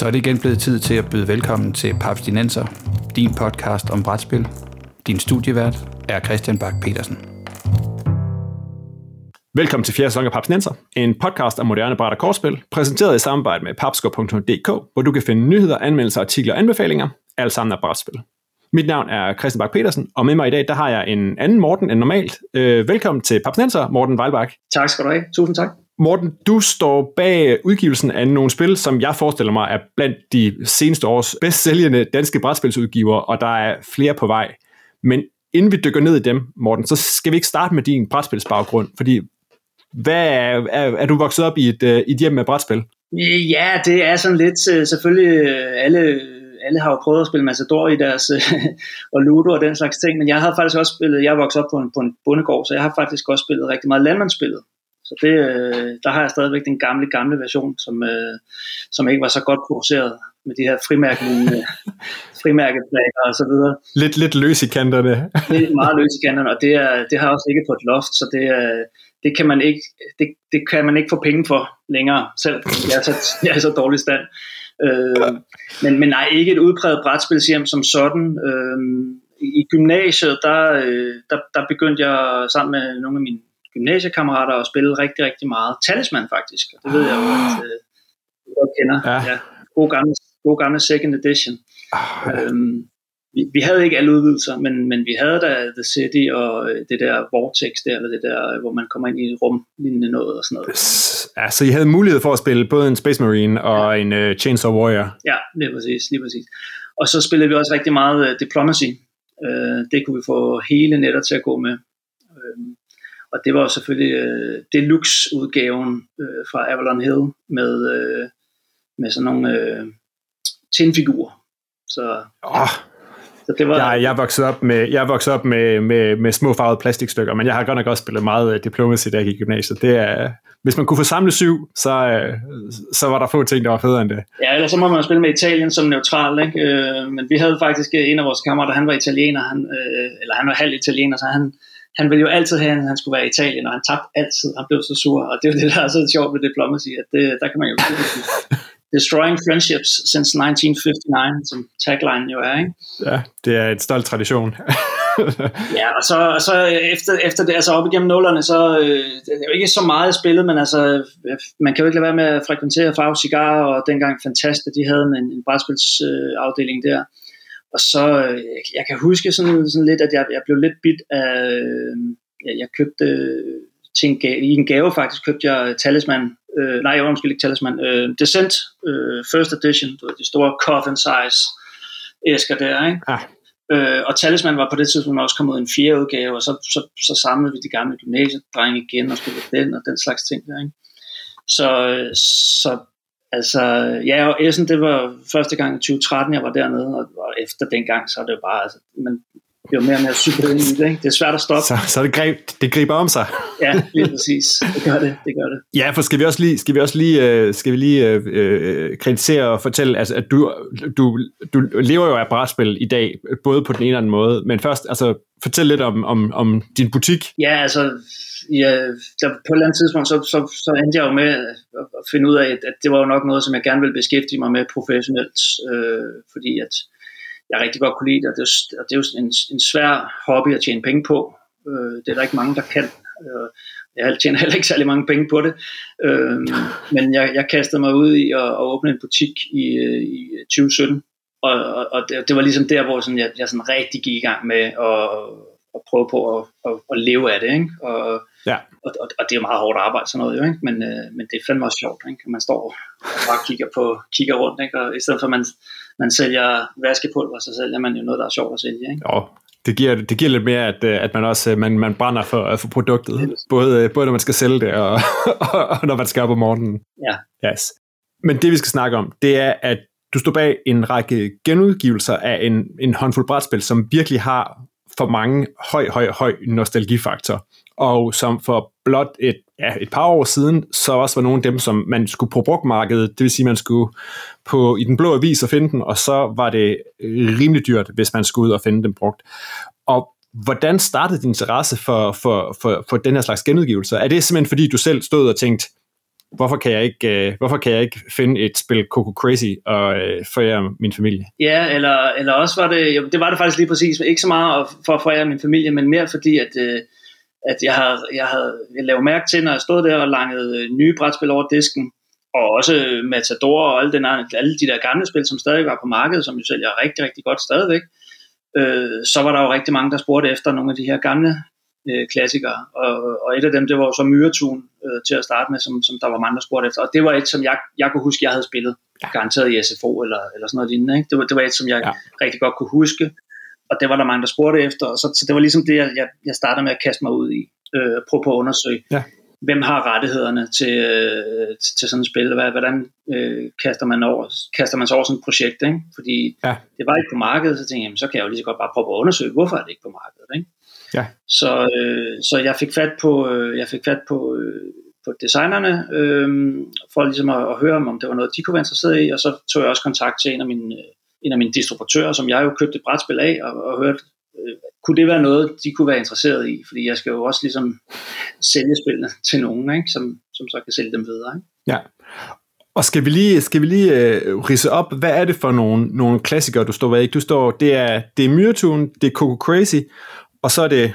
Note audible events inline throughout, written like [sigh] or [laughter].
Så er det igen blevet tid til at byde velkommen til Paps Dinenser, din podcast om brætspil. Din studievært er Christian Bak petersen Velkommen til fjerde sæson af Papsnenser, en podcast om moderne bræt og kortspil, præsenteret i samarbejde med papsko.dk, hvor du kan finde nyheder, anmeldelser, artikler og anbefalinger, alt sammen af brætspil. Mit navn er Christian Bak petersen og med mig i dag, der har jeg en anden Morten end normalt. Øh, velkommen til Papsnenser, Morten Weilbach. Tak skal du have. Tusind tak. Morten, du står bag udgivelsen af nogle spil, som jeg forestiller mig er blandt de seneste års bedst sælgende danske brætspilsudgiver, og der er flere på vej. Men inden vi dykker ned i dem, Morten, så skal vi ikke starte med din brætspilsbaggrund, fordi hvad er, er, er du vokset op i et, uh, et hjem med brætspil? Ja, det er sådan lidt, øh, selvfølgelig øh, alle, alle har jo prøvet at spille Matador i deres, [laughs] og Ludo og den slags ting, men jeg har faktisk også spillet, jeg er vokset op på en, på en bondegård, så jeg har faktisk også spillet rigtig meget landmandsspillet. Så det, der har jeg stadigvæk den gamle, gamle version, som, som ikke var så godt produceret med de her frimærkelige [laughs] frimærkeplaner og så videre. Lidt, lidt løs i kanterne. Lidt meget løs i kanterne, og det, er, det har også ikke på et loft, så det er, det kan man ikke, det, det kan man ikke få penge for længere, selv jeg er så, [laughs] jeg er så dårlig stand. Øh, men, men nej, ikke et udpræget brætspilshjem som sådan. Øh, I gymnasiet, der, øh, der, der begyndte jeg sammen med nogle af mine gymnasiekammerater at spille rigtig, rigtig meget. Talisman faktisk, og det ved jeg jo, at øh, du godt kender. Ja. Ja, god, gamle, god gamle second edition. Oh, ja. øhm, vi, vi havde ikke alle udvidelser, men, men vi havde da The City og øh, det der Vortex der, eller det der, hvor man kommer ind i et rum lignende noget og sådan noget. Ja, så I havde mulighed for at spille både en Space Marine og ja. en uh, Chainsaw Warrior. Ja, lige præcis, lige præcis. Og så spillede vi også rigtig meget uh, Diplomacy. Uh, det kunne vi få hele netter til at gå med. Og det var selvfølgelig uh, deluxe-udgaven uh, fra Avalon Hill med, uh, med sådan nogle uh, tinfigurer. Så, oh, så det var... Jeg, jeg vokset op, med, jeg vokset op med, med, med små farvede plastikstykker, men jeg har godt nok også spillet meget uh, diplomacy, da jeg gik i gymnasiet. Det er, hvis man kunne få samlet syv, så, uh, så var der få ting, der var federe end det. Ja, ellers så må man spille med Italien som neutral, ikke? Uh, men vi havde faktisk en af vores kammerater, han var italiener, han, uh, eller han var halv italiener, så han, han ville jo altid have, at han skulle være i Italien, og han tabte altid. Han blev så sur, og det er jo det, der er så sjovt ved diplomacy, at det, der kan man jo Destroying Friendships since 1959, som tagline jo er, ikke? Ja, det er et stolt tradition. [laughs] ja, og så, og så efter, efter det, altså op igennem nullerne, så øh, det er jo ikke så meget spillet, men altså, man kan jo ikke lade være med at frekventere Farve Cigar, og dengang Fantastisk, de havde en, en brætspilsafdeling øh, der. Og så, øh, jeg kan huske sådan, sådan lidt, at jeg, jeg blev lidt bit af, øh, jeg, jeg købte til en gave, i en gave faktisk, købte jeg Talisman øh, nej, jeg var måske ikke talisman, øh, Descent, øh, First Edition, du ved, de store coffin size æsker der, ikke? Ah. Øh, og Talisman var på det tidspunkt også kommet en fjerde udgave, og så, så, så samlede vi de gamle gymnasiedrenge igen og spillede den og den slags ting der, ikke? Så, så altså, ja, og Essen, det var første gang i 2013, jeg var dernede, og, og efter den gang, så er det jo bare, altså, man, bliver mere og mere super ind i det. Ikke? Det er svært at stoppe. Så, så det, greb, det griber om sig. ja, lige præcis. Det gør det. det, gør det. Ja, for skal vi også lige, skal vi også lige, øh, skal vi lige øh, øh, kritisere og fortælle, altså, at du, du, du lever jo af brætspil i dag, både på den ene og den måde, men først, altså, fortæl lidt om, om, om din butik. Ja, altså, ja, der, på et eller andet tidspunkt, så, så, så endte jeg jo med at finde ud af, at, at det var jo nok noget, som jeg gerne ville beskæftige mig med professionelt, øh, fordi at jeg rigtig godt kunne lide det, og det er jo, det er jo en, en svær hobby at tjene penge på. Øh, det er der ikke mange, der kan. Øh, jeg tjener heller ikke særlig mange penge på det, øh, [laughs] men jeg, jeg kastede mig ud i at, at åbne en butik i, i 2017, og, og, og det, det var ligesom der, hvor sådan, jeg, jeg sådan rigtig gik i gang med at, at prøve på at, at, at leve af det, ikke? Og, ja. og, og, og det er jo meget hårdt arbejde sådan noget jo, ikke? Men, øh, men det er fandme også sjovt, ikke? Man står og bare kigger, på, kigger rundt, ikke? og i stedet for at man man sælger vaskepulver, så sælger man jo noget, der er sjovt at sælge. Ikke? Jo, det giver, det giver lidt mere, at, øh, at man også øh, man, man brænder for, for produktet. Både, øh, både når man skal sælge det, [laughs] og, og når man skal op om morgenen. Ja. Yes. Men det vi skal snakke om, det er, at du står bag en række genudgivelser af en, en håndfuld brætspil, som virkelig har for mange høj, høj, høj nostalgifaktor og som for blot et, ja, et par år siden, så også var nogle af dem, som man skulle på brugmarkedet, det vil sige, man skulle på, i den blå avis og finde den, og så var det øh, rimelig dyrt, hvis man skulle ud og finde den brugt. Og hvordan startede din interesse for, for, for, for den her slags genudgivelser? Er det simpelthen fordi, du selv stod og tænkte, hvorfor kan jeg ikke, øh, hvorfor kan jeg ikke finde et spil Coco Crazy og øh, forære min familie? Ja, eller, eller også var det, jo, det var det faktisk lige præcis, ikke så meget for at forære min familie, men mere fordi, at, øh, at jeg havde, jeg havde jeg lavede mærke til, når jeg stod der og langede nye brætspil over disken, og også Matador og alle, den, alle de der gamle spil, som stadig var på markedet, som jo sælger rigtig, rigtig godt stadigvæk, øh, så var der jo rigtig mange, der spurgte efter nogle af de her gamle øh, klassikere, og, og et af dem, det var jo så Myretun øh, til at starte med, som, som der var mange, der spurgte efter, og det var et, som jeg, jeg kunne huske, jeg havde spillet, garanteret i SFO eller, eller sådan noget lignende, ikke? Det, var, det var et, som jeg ja. rigtig godt kunne huske, og det var der mange, der spurgte efter, og så, så det var ligesom det, jeg, jeg startede med at kaste mig ud i, øh, prøve på at undersøge. Ja hvem har rettighederne til, øh, til, til sådan et spil, Hvad, hvordan øh, kaster, man over, kaster man sig over sådan et projekt, ikke? fordi ja. det var ikke på markedet, så tænkte jeg, jamen, så kan jeg jo lige så godt bare prøve at undersøge, hvorfor er det ikke på markedet, ikke? Ja. Så, øh, så jeg fik fat på, øh, jeg fik fat på, øh, på designerne, øh, for ligesom at, at høre, om det var noget, de kunne være interesseret i, og så tog jeg også kontakt til en af mine, øh, en af mine distributører, som jeg jo købte et brætspil af, og, og hørte, øh, kunne det være noget, de kunne være interesseret i? Fordi jeg skal jo også ligesom sælge spillene [laughs] til nogen, ikke? Som, som så kan sælge dem videre. Ikke? Ja. Og skal vi lige, skal vi lige øh, rise op, hvad er det for nogle, nogle klassikere, du står ved? Ikke? Du står, det er, det er Myrtun, det er Coco Crazy, og så er det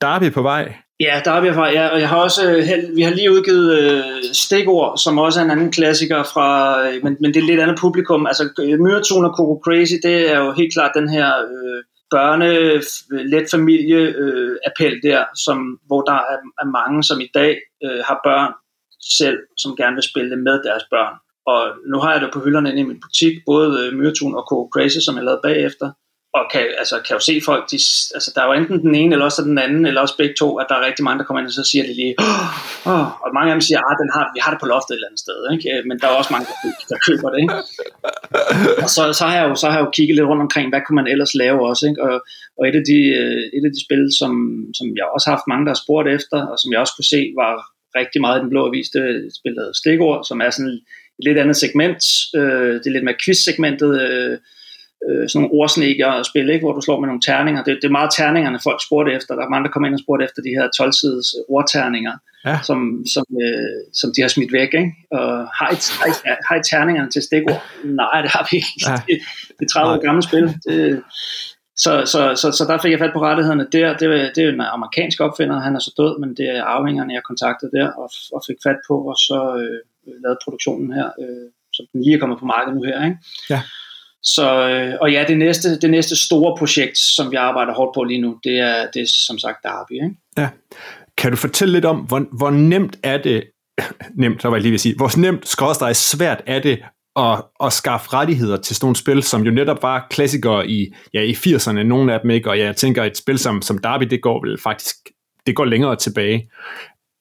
Darby på vej. Ja, der er vi fra. ja, og jeg har også, øh, vi har lige udgivet øh, Stikord, som også er en anden klassiker fra, øh, men, men det er et lidt andet publikum. Altså øh, Myrtun og Coco Crazy, det er jo helt klart den her øh, børne, let familie øh, appel der, som, hvor der er, er mange, som i dag øh, har børn selv, som gerne vil spille med deres børn. Og nu har jeg det på hylderne inde i min butik, både øh, Myrtun og Coco Crazy, som jeg lavede bagefter, og kan, altså, kan jo se folk, de, altså, der er jo enten den ene, eller også den anden, eller også begge to, at der er rigtig mange, der kommer ind, og så siger de lige, oh, oh, og mange af dem siger, at ah, har, vi har det på loftet et eller andet sted, ikke? Øh, men der er også mange, der køber det. Ikke? Og så, så, har jeg jo, så har jeg jo kigget lidt rundt omkring, hvad kunne man ellers lave også, ikke? Og, og et, af de, øh, et af de spil, som, som jeg også har haft mange, der har spurgt efter, og som jeg også kunne se var rigtig meget i den blå avis, det spillet Stikord, som er sådan et lidt andet segment, øh, det er lidt mere quiz-segmentet, øh, øh, sådan nogle ordsnækker og spil, ikke? hvor du slår med nogle terninger. Det, det er meget terningerne, folk spurgte efter. Der er mange, der kommer ind og spurgte efter de her 12-sides ordterninger, ja. som, som, øh, som de har smidt væk. Ikke? Og har, I, har, I, har I terningerne til stikord? Nej, det har vi ikke. Ja. Det, det er 30 år gamle spil. Det, så, så, så, så der fik jeg fat på rettighederne der. Det, det er en amerikansk opfinder, han er så død, men det er arvingerne, jeg kontaktede der og, og fik fat på, og så øh, lavede produktionen her, øh, som den lige er kommet på markedet nu her. Ikke? Ja. Så, øh, og ja, det næste, det næste store projekt, som vi arbejder hårdt på lige nu, det er, det er som sagt Darby. Ikke? Ja. Kan du fortælle lidt om, hvor, hvor nemt er det, [laughs] nemt, så var jeg lige vil sige, hvor nemt, skrådstræk svært er det at, at skaffe rettigheder til sådan nogle spil, som jo netop var klassikere i, ja, i 80'erne, nogle af dem ikke, og jeg tænker, et spil som, som Darby, det går vel faktisk, det går længere tilbage.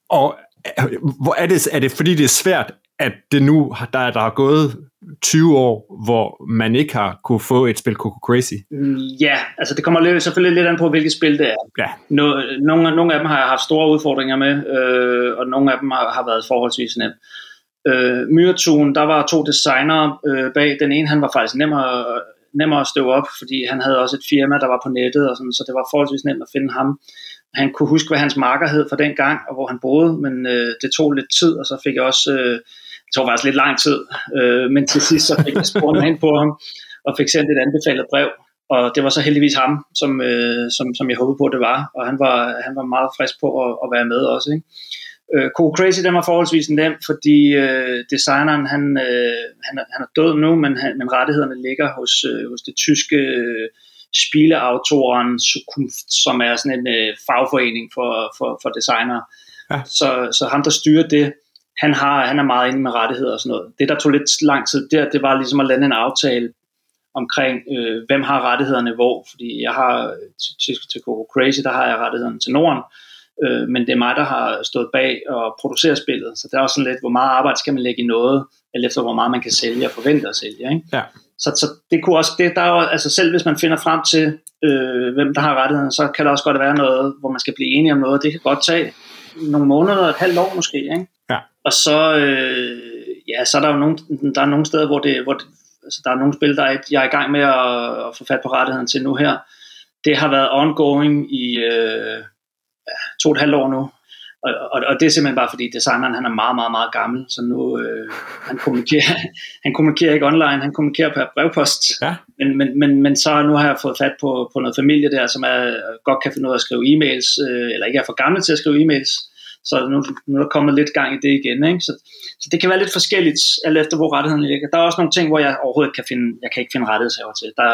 Og øh, hvor er det, er det fordi det er svært, at det nu, der, der har gået 20 år, hvor man ikke har kunne få et spil Coco Crazy? Ja, altså det kommer selvfølgelig lidt an på, hvilket spil det er. Ja. No, nogle, nogle af dem har jeg haft store udfordringer med, øh, og nogle af dem har, har været forholdsvis nemt. Øh, Myretun, der var to designer øh, bag. Den ene, han var faktisk nemmere, nemmere at støve op, fordi han havde også et firma, der var på nettet, og sådan, så det var forholdsvis nemt at finde ham. Han kunne huske, hvad hans marker hed for den gang, og hvor han boede, men øh, det tog lidt tid, og så fik jeg også... Øh, tog faktisk lidt lang tid, øh, men til sidst så fik jeg spurgt ind på ham, og fik sendt et anbefalet brev, og det var så heldigvis ham, som, øh, som, som jeg håbede på, det var, og han var, han var meget frisk på at, at være med også. Ikke? Øh, Cool Crazy, den var forholdsvis nem, fordi øh, designeren, han, øh, han, han er død nu, men, han, men rettighederne ligger hos, øh, hos det tyske øh, Spieleautoren Zukunft, som er sådan en øh, fagforening for, for, for designere. Ja. Så, så ham, der styrer det, han, har, han er meget inde med rettigheder og sådan noget. Det, der tog lidt lang tid der, det var ligesom at lande en aftale omkring, øh, hvem har rettighederne hvor, fordi jeg har til, til Coco Crazy, der har jeg rettighederne til Norden, øh, men det er mig, der har stået bag og produceret spillet, så det er også sådan lidt, hvor meget arbejde skal man lægge i noget, eller efter hvor meget man kan sælge og forvente at sælge. Ikke? Ja. Så, så det kunne også, det, der er jo, altså selv hvis man finder frem til, øh, hvem der har rettighederne, så kan der også godt være noget, hvor man skal blive enige om noget, det kan godt tage nogle måneder, et halvt år måske, ikke? Og så, øh, ja, så er der jo nogle, der er nogle steder, hvor det, hvor det altså der er nogle spil, der er, jeg er i gang med at, at få fat på rettigheden til nu her. Det har været ongoing i øh, to og et halvt år nu. og, og, og det er simpelthen bare fordi designeren han er meget, meget, meget gammel, så nu øh, han, kommunikerer, [laughs] han kommunikerer ikke online, han kommunikerer per brevpost. Ja. Men, men, men, men så nu har jeg fået fat på, på noget familie der, som er, godt kan finde ud af at skrive e-mails, øh, eller ikke er for gamle til at skrive e-mails, så nu, nu er der kommet lidt gang i det igen. Ikke? Så, så det kan være lidt forskelligt, alt efter hvor rettigheden ligger. Der er også nogle ting, hvor jeg overhovedet ikke kan finde, jeg kan ikke finde rettighedshaver til. Der,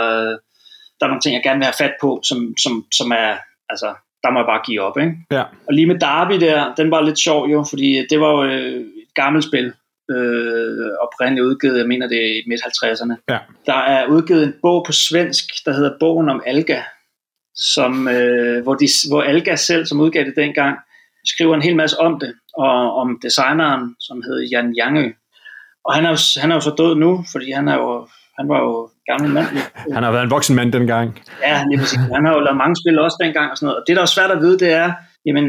der er nogle ting, jeg gerne vil have fat på, som, som, som er, altså, der må jeg bare give op. Ikke? Ja. Og lige med Derby der, den var lidt sjov jo, fordi det var jo øh, et gammelt spil, øh, oprindeligt udgivet, jeg mener det er i midt-50'erne. Ja. Der er udgivet en bog på svensk, der hedder Bogen om Alga, som, øh, hvor, de, hvor Alga selv, som udgav det dengang, skriver en hel masse om det, og om designeren, som hedder Jan Jangø. Og han er, jo, han er jo så død nu, fordi han er jo han var jo gammel mand. [laughs] Han har været en voksen mand dengang. Ja, præcis. Han har jo lavet mange spil også dengang og sådan noget. Og det, der er svært at vide, det er, jamen,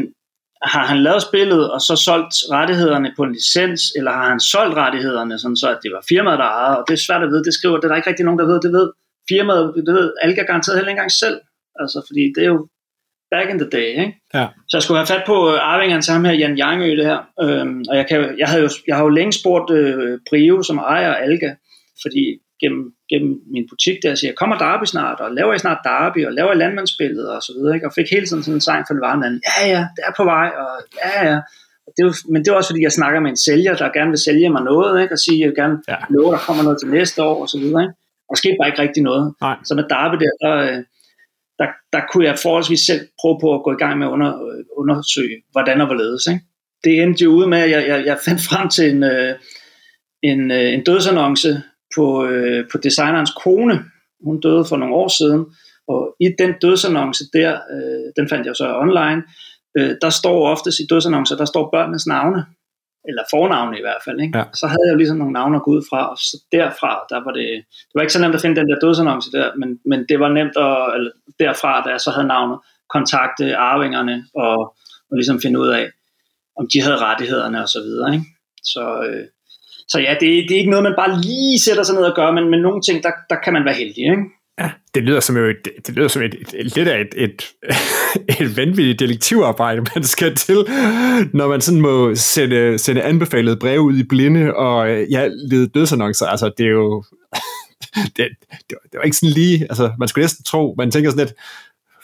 har han lavet spillet og så solgt rettighederne på en licens, eller har han solgt rettighederne, sådan så at det var firmaet, der ejede, og det er svært at vide, det skriver, det er der ikke rigtig nogen, der ved, det ved firmaet, det ved Alga garanteret heller ikke engang selv, altså fordi det er jo back in the day, ikke? Ja. Så jeg skulle have fat på øh, arvingeren til ham her, Jan Jangø, det her, øhm, og jeg, kan, jeg, havde jo, jeg har jo længe spurgt øh, Brio, som ejer Alga, fordi gennem, gennem min butik der, siger, kommer Derby snart, og laver I snart Derby, og laver I landmandsspillet, og så videre, ikke? og fik hele tiden sådan en sejn for varme ja ja, det er på vej, og ja ja, det er jo, men det er også fordi, jeg snakker med en sælger, der gerne vil sælge mig noget, ikke? og sige, jeg vil gerne Ja. love, der kommer noget til næste år, og så videre, ikke? og der skete bare ikke rigtig noget. Nej. Så med Derby der, der, øh, der, der kunne jeg forholdsvis selv prøve på at gå i gang med at under, undersøge, hvordan og hvorledes. Ikke? Det endte jo ud med, at jeg, jeg, jeg fandt frem til en, øh, en, øh, en dødsannonce på, øh, på designerens kone. Hun døde for nogle år siden, og i den dødsannonce der, øh, den fandt jeg så online, øh, der står oftest i dødsannoncer, der står børnenes navne, eller fornavne i hvert fald. Ikke? Ja. Så havde jeg jo ligesom nogle navne at gå ud fra, og så derfra, der var det, det var ikke så nemt at finde den der dødsannonce der, men, men det var nemt at, eller derfra, da jeg så havde navnet, kontakte arvingerne og, og ligesom finde ud af, om de havde rettighederne og så videre. Ikke? Så, øh, så ja, det, det er ikke noget, man bare lige sætter sig ned og gør, men, men nogle ting, der, der kan man være heldig. Ikke? Ja, det lyder som jo et, det lyder som et, et, lidt af et, et, [laughs] et vanvittigt detektivarbejde, man skal til, når man sådan må sende, sende anbefalede breve ud i blinde og øh, ja, lede dødsannoncer. Altså, det er jo... [laughs] det, det, var, det var ikke sådan lige... Altså, man skulle næsten tro, man tænker sådan lidt,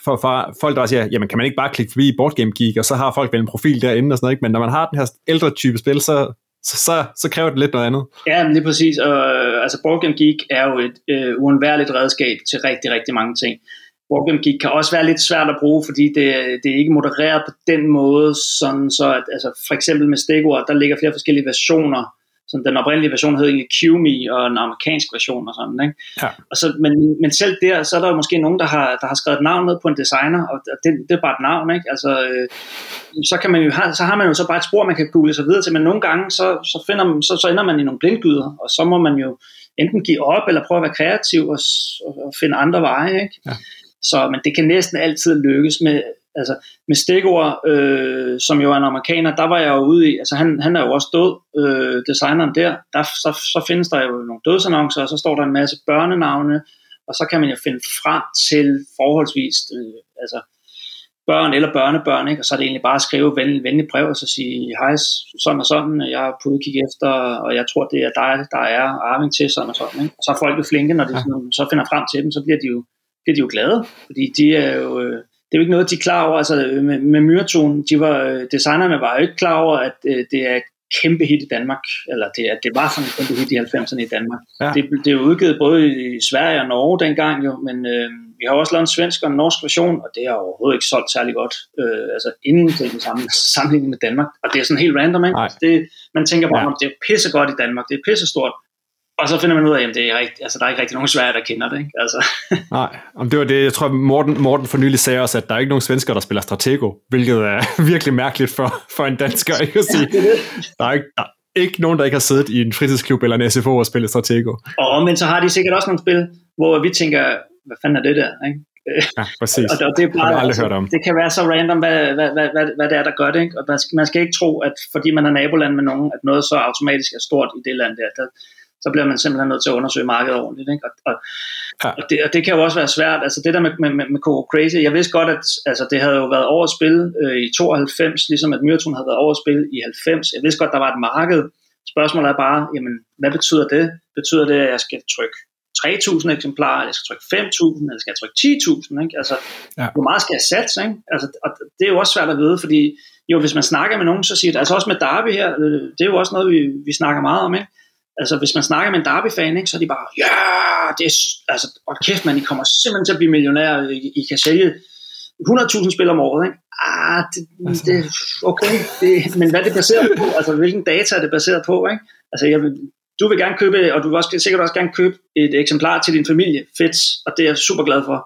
for, for folk, der siger, jamen kan man ikke bare klikke forbi Boardgame Geek, og så har folk vel en profil derinde og sådan noget, ikke? men når man har den her ældre type spil, så, så, så, så kræver det lidt noget andet. Ja, men det præcis. Og, øh, altså, Boardgame Geek er jo et øh, uundværligt redskab til rigtig, rigtig mange ting. Geek kan også være lidt svært at bruge, fordi det, det er ikke modereret på den måde, sådan så at, altså, for eksempel med stikord, der ligger flere forskellige versioner. Så den oprindelige version hed egentlig QME, og en amerikansk version og sådan, ikke? Ja. Og så, men, men selv der, så er der måske nogen, der har, der har skrevet et navn ned på en designer, og det, det er bare et navn, ikke? Altså, øh, så, kan man jo så har man jo så bare et spor, man kan google sig videre til, men nogle gange, så, så, finder man, så, så ender man i nogle blindgyder, og så må man jo enten give op, eller prøve at være kreativ og, og finde andre veje, ikke? Ja. Så, men det kan næsten altid lykkes med, altså, med stikord, øh, som jo er en amerikaner, der var jeg jo ude i, altså han, han er jo også død, øh, designeren der, der så, så findes der jo nogle dødsannoncer, og så står der en masse børnenavne, og så kan man jo finde frem til forholdsvis, øh, altså børn eller børnebørn, ikke? og så er det egentlig bare at skrive venlig, venlig brev, og så sige, hej, sådan og sådan, jeg er på udkig efter, og jeg tror, det er dig, der er arving til sådan og sådan. Ikke? Og så er folk jo flinke, når de sådan, så finder frem til dem, så bliver de jo, bliver de jo glade, fordi de er jo, øh, det er jo ikke noget, de er klar over, altså med, med Myrtone, de var, øh, designerne var jo ikke klar over, at øh, det er et kæmpe hit i Danmark, eller det, er, det var sådan et kæmpe hit i 90'erne i Danmark. Ja. Det, det er jo udgivet både i Sverige og Norge dengang jo, men øh, vi har også lavet en svensk og en norsk version, og det har overhovedet ikke solgt særlig godt. Øh, altså ingenting i sammen, [laughs] sammenligning med Danmark. Og det er sådan helt random, ikke? Nej. Det, man tænker bare, Ja. ja. det er pisse godt i Danmark, det er pisse stort. Og så finder man ud af, at det er rigt, altså, der er ikke rigtig nogen svære, der kender det. Ikke? Altså, [laughs] Nej, om det var det, jeg tror Morten, Morten for nylig sagde også, at der er ikke nogen svensker, der spiller Stratego, hvilket er [laughs] virkelig mærkeligt for, for en dansker, ikke at sige. Der er ikke, der er ikke nogen, der ikke har siddet i en fritidsklub eller en SFO og spillet Stratego. og omvendt så har de sikkert også nogle spil, hvor vi tænker, hvad fanden er det der? Ikke? [laughs] Ja, præcis. Og, og det, er bare, jeg aldrig hørt om. det kan være så random, hvad, hvad, hvad, hvad, hvad det er, der gør det. Ikke? Og man skal, man skal ikke tro, at fordi man er naboland med nogen, at noget så automatisk er stort i det land der. der så bliver man simpelthen nødt til at undersøge markedet ordentligt. Ikke? Og, og, ja. og, det, og det kan jo også være svært. Altså det der med, med, med Coco Crazy, jeg vidste godt, at altså, det havde jo været over at spille øh, i 92, ligesom at Myrton havde været over at spille i 90. Jeg vidste godt, der var et marked. Spørgsmålet er bare, jamen, hvad betyder det? Betyder det, at jeg skal trykke 3.000 eksemplarer, eller jeg skal trykke 5.000, eller skal jeg trykke 10.000? Ikke? Altså, ja. hvor meget skal jeg satse? Ikke? Altså, og det er jo også svært at vide, fordi jo, hvis man snakker med nogen, så siger det, altså også med Darby her, øh, det er jo også noget, vi, vi snakker meget om, ikke? Altså, hvis man snakker med en Derby-fan, ikke, så er de bare, ja, det er, altså, og kæft, man, I kommer simpelthen til at blive millionær, I, I kan sælge 100.000 spil om året, ikke? Ah, det, det, okay, det, men hvad er det baseret på? Altså, hvilken data er det baseret på, ikke? Altså, jeg vil, du vil gerne købe, og du vil også, sikkert også gerne købe et eksemplar til din familie, fedt, og det er jeg super glad for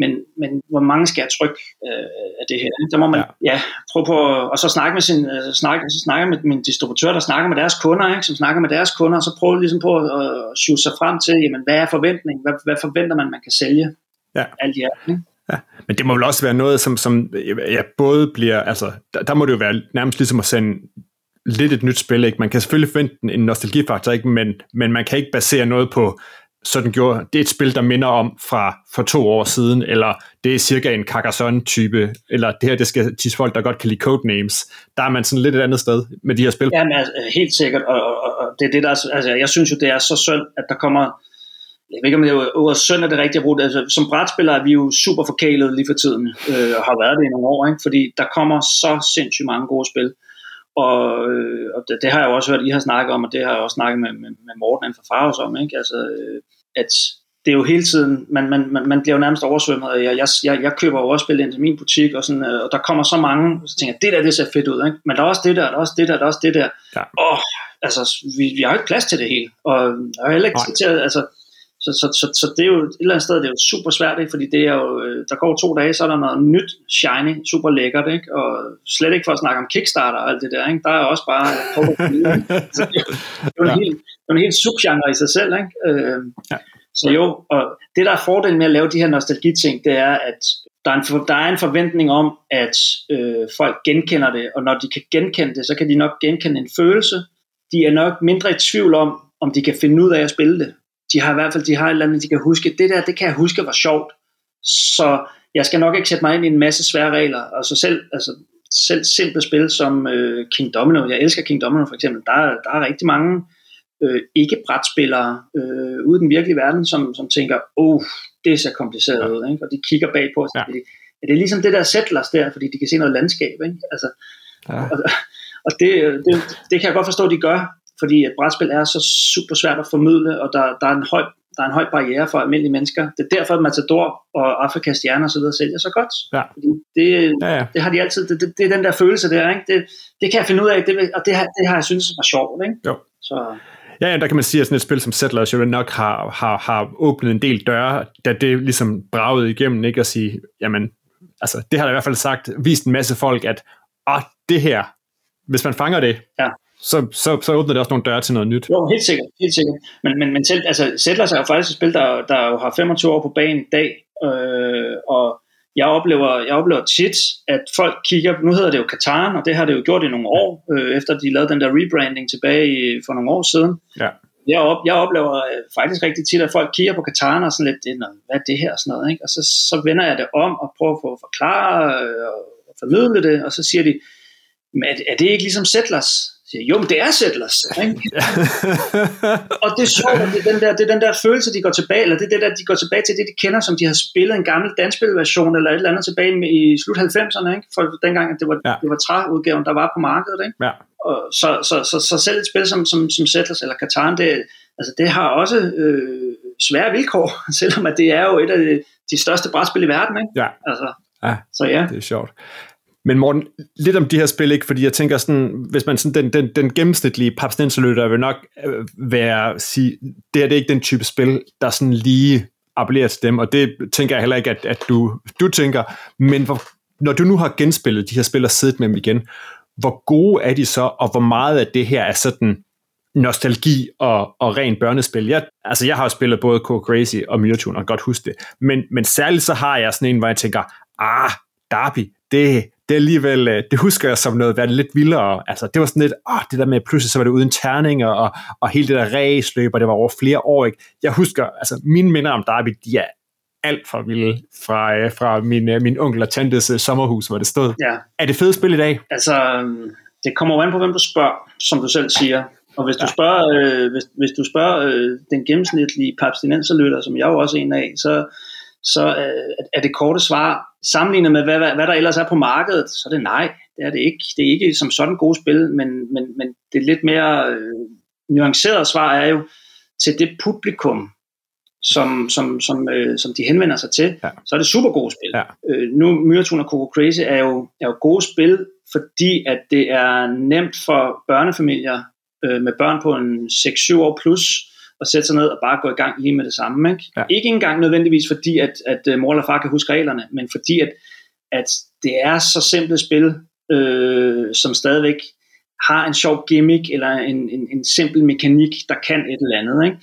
men, men hvor mange skal jeg trykke øh, af det her? Der må man ja. ja prøve på og så snakke med sin øh, snakke, så snakke med min distributør, der snakker med deres kunder, ikke? som snakker med deres kunder, og så prøve ligesom på at øh, sig frem til, jamen, hvad er forventningen? Hvad, hvad forventer man, man kan sælge? Ja. Alt i alt, ikke? Ja, men det må vel også være noget, som, som ja, både bliver, altså, der, der må det jo være nærmest ligesom at sende lidt et nyt spil, ikke? Man kan selvfølgelig forvente en nostalgifaktor, ikke? Men, men man kan ikke basere noget på sådan gjorde, det er et spil, der minder om fra for to år siden, eller det er cirka en Carcassonne-type, eller det her, det skal til folk, der godt kan lide codenames. Der er man sådan lidt et andet sted med de her spil. Ja, men altså, øh, helt sikkert, og, og, og det er det, der, altså, jeg synes jo, det er så synd, at der kommer, jeg ved ikke, om det er ordet synd er det rigtige brug, altså, som brætspillere er vi jo super forkælet lige for tiden, øh, og har været det i nogle år, ikke? fordi der kommer så sindssygt mange gode spil. Og, øh, og det, det har jeg jo også hørt, I har snakket om, og det har jeg også snakket med, med, med Morten fra Faros om, ikke? Altså, øh, at det er jo hele tiden, man, man, man, man bliver jo nærmest oversvømmet, og jeg, jeg, jeg køber jo også spil ind til min butik, og, sådan, øh, og der kommer så mange, så tænker jeg, det der, det ser fedt ud, ikke? men der er også det der, der er også det der, der er også det der. Ja. Åh, altså, vi, vi har jo ikke plads til det hele, og jeg har heller ikke til, altså, så, så, så, så det er jo et eller andet sted, det er jo super svært, ikke? fordi det er jo, øh, der går to dage, så er der noget nyt, shiny, super lækkert, ikke? og slet ikke for at snakke om Kickstarter og alt det der, ikke? der er også bare, [laughs] så det, er en helt, det er en helt subgenre i sig selv. Ikke? Øh, ja. Så jo, og det der er fordelen med at lave de her nostalgiting, det er, at der er en, der er en forventning om, at øh, folk genkender det, og når de kan genkende det, så kan de nok genkende en følelse. De er nok mindre i tvivl om, om de kan finde ud af at spille det. De har i hvert fald de har et eller andet, de kan huske. Det der, det kan jeg huske var sjovt. Så jeg skal nok ikke sætte mig ind i en masse svære regler. Altså selv, altså selv simple spil som øh, King Domino. Jeg elsker King Domino for eksempel. Der, der er rigtig mange øh, ikke-brætspillere øh, ude i den virkelige verden, som, som tænker, oh, det ser kompliceret ja. ud, ikke? og de kigger bagpå og siger, ja. er det ligesom det der settlers der, fordi de kan se noget landskab, ikke? Altså, ja. og, og det, det, det kan jeg godt forstå, de gør, fordi et brætspil er så super svært at formidle, og der, der, er en høj, der er en høj barriere for almindelige mennesker. Det er derfor, at Matador og Afrikas Stjerne og så videre sælger så godt. Ja. Det, ja, ja. det har de altid, det, det, det, er den der følelse der, ikke? Det, det kan jeg finde ud af, det, og det har, det har jeg synes var sjovt. Ikke? Jo. Så, Ja, ja, der kan man sige, at sådan et spil som Settlers jo nok har, har, har åbnet en del døre, da det ligesom bragede igennem, ikke at sige, jamen, altså, det har der i hvert fald sagt, vist en masse folk, at ah, det her, hvis man fanger det, ja. Så, så, så åbner det også nogle døre til noget nyt. Jo, helt sikkert, helt sikkert. Men, men, men selv, altså, Settlers er jo faktisk et spil, der, der jo har 25 år på banen i dag, øh, og jeg oplever, jeg oplever tit, at folk kigger, nu hedder det jo Katan, og det har det jo gjort i nogle år, øh, efter de lavede den der rebranding tilbage i, for nogle år siden. Ja. Jeg, op, jeg oplever øh, faktisk rigtig tit, at folk kigger på Katan og sådan lidt, hvad er det her og sådan noget, ikke? og så, så vender jeg det om og prøver at få forklare øh, og formidle det, og så siger de, men er, er det ikke ligesom Settlers? Siger, jo, men det er Settlers. Ikke? [laughs] [laughs] og det er sjovt, det er, den der, det er den der følelse, de går tilbage, eller det er det der, de går tilbage til det, de kender, som de har spillet en gammel danspilversion, eller et eller andet tilbage i slut 90'erne, ikke? for dengang, at det var, ja. det var træudgaven, der var på markedet. Ikke? Ja. Og så, så, så, så, selv et spil som, som, som Settlers eller Catan, det, altså, det har også øh, svære vilkår, [laughs] selvom at det er jo et af de, de største brætspil i verden. Ikke? Ja. Altså, ja, så ja. det er sjovt. Men Morten, lidt om de her spil, ikke? fordi jeg tænker sådan, hvis man sådan, den, den, den gennemsnitlige papsnenserlytter vil nok øh, være sige, det her det er ikke den type spil, der sådan lige appellerer til dem, og det tænker jeg heller ikke, at, at du, du tænker, men hvor, når du nu har genspillet de her spil og siddet med dem igen, hvor gode er de så, og hvor meget af det her er sådan nostalgi og, og ren børnespil. Jeg, altså jeg har jo spillet både Coco Crazy og Myrtune, og godt huske det, men, men særligt så har jeg sådan en, hvor jeg tænker, ah, Darby, det, det er alligevel, øh, det husker jeg som noget, været lidt vildere. Altså, det var sådan lidt, åh, det der med, pludselig så var det uden terninger, og, og hele det der raceløb, og det var over flere år, ikke? Jeg husker, altså, mine minder om Derby, de er alt for vilde fra, øh, fra min, øh, min onkel og tantes sommerhus, hvor det stod. Ja. Er det fedt spil i dag? Altså, øhm, det kommer jo an på, hvem du spørger, som du selv siger. Og hvis du spørger, øh, hvis, hvis du spørger øh, den gennemsnitlige papstinenserlytter, som jeg jo også er en af, så, så øh, er det korte svar, sammenlignet med hvad, hvad, hvad der ellers er på markedet, så er det nej. Det er det ikke. Det er ikke som sådan gode spil, men, men, men det lidt mere øh, nuanceret svar er jo til det publikum, som, som, som, øh, som de henvender sig til, Ja. så er det super gode spil. Ja. Øh, nu Myretun og Coco Crazy er jo, er jo gode spil, fordi at det er nemt for børnefamilier øh, med børn på en 6-7 år plus at sætte sig ned og bare gå i gang lige med det samme. Ikke, Ja. ikke engang nødvendigvis fordi, at, at øh, mor eller far kan huske reglerne, men fordi, at, at det er så simpelt spil, øh, som stadigvæk har en sjov gimmick eller en, en, en simpel mekanik, der kan et eller andet. Ikke?